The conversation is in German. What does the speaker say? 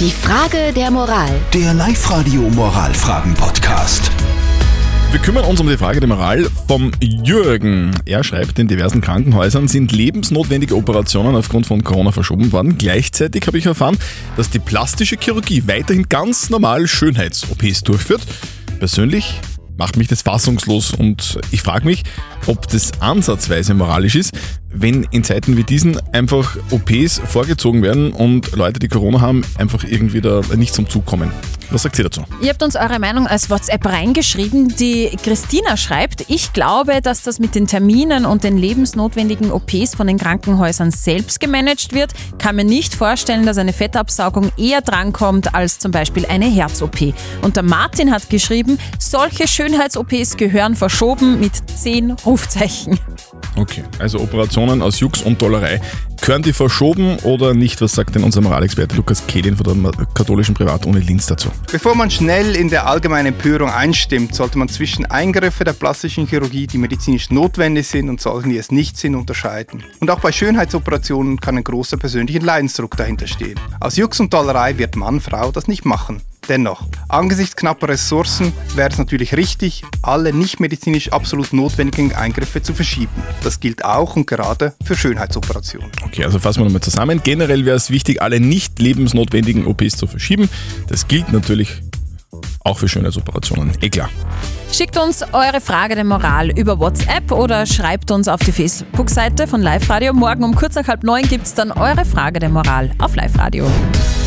Die Frage der Moral. Der Live-Radio Moralfragen-Podcast. Wir kümmern uns um die Frage der Moral vom Jürgen. Er schreibt, in diversen Krankenhäusern sind lebensnotwendige Operationen aufgrund von Corona verschoben worden. Gleichzeitig habe ich erfahren, dass die plastische Chirurgie weiterhin ganz normal Schönheits-OPs durchführt. Persönlich macht mich das fassungslos und ich frage mich, ob das ansatzweise moralisch ist, wenn in Zeiten wie diesen einfach OPs vorgezogen werden und Leute, die Corona haben, einfach irgendwie da nicht zum Zug kommen. Was sagt ihr dazu? Ihr habt uns eure Meinung als WhatsApp reingeschrieben. Die Christina schreibt, ich glaube, dass das mit den Terminen und den lebensnotwendigen OPs von den Krankenhäusern selbst gemanagt wird. Kann mir nicht vorstellen, dass eine Fettabsaugung eher drankommt als zum Beispiel eine Herz-OP. Und der Martin hat geschrieben, solche Schönheits-OPs gehören verschoben mit 10 Rufzeichen. Okay, also Operationen aus Jux und Dollerei. Gehören die verschoben oder nicht? Was sagt denn unser Moralexperte Lukas Kehlin von der katholischen Privatuni Linz dazu? Bevor man schnell in der allgemeinen Empörung einstimmt, sollte man zwischen Eingriffe der plastischen Chirurgie, die medizinisch notwendig sind und solchen, die es nicht sind, unterscheiden. Und auch bei Schönheitsoperationen kann ein großer persönlicher Leidensdruck dahinter stehen. Aus Jux und Dollerei wird Mann, Frau das nicht machen. Dennoch, angesichts knapper Ressourcen wäre es natürlich richtig, alle nicht medizinisch absolut notwendigen Eingriffe zu verschieben. Das gilt auch und gerade für Schönheitsoperationen. Okay, also fassen wir nochmal zusammen. Generell wäre es wichtig, alle nicht lebensnotwendigen OPs zu verschieben. Das gilt natürlich auch für Schönheitsoperationen. Eh klar. Schickt uns eure Frage der Moral über WhatsApp oder schreibt uns auf die Facebook-Seite von Live Radio. Morgen um kurz nach halb neun gibt es dann eure Frage der Moral auf Live Radio.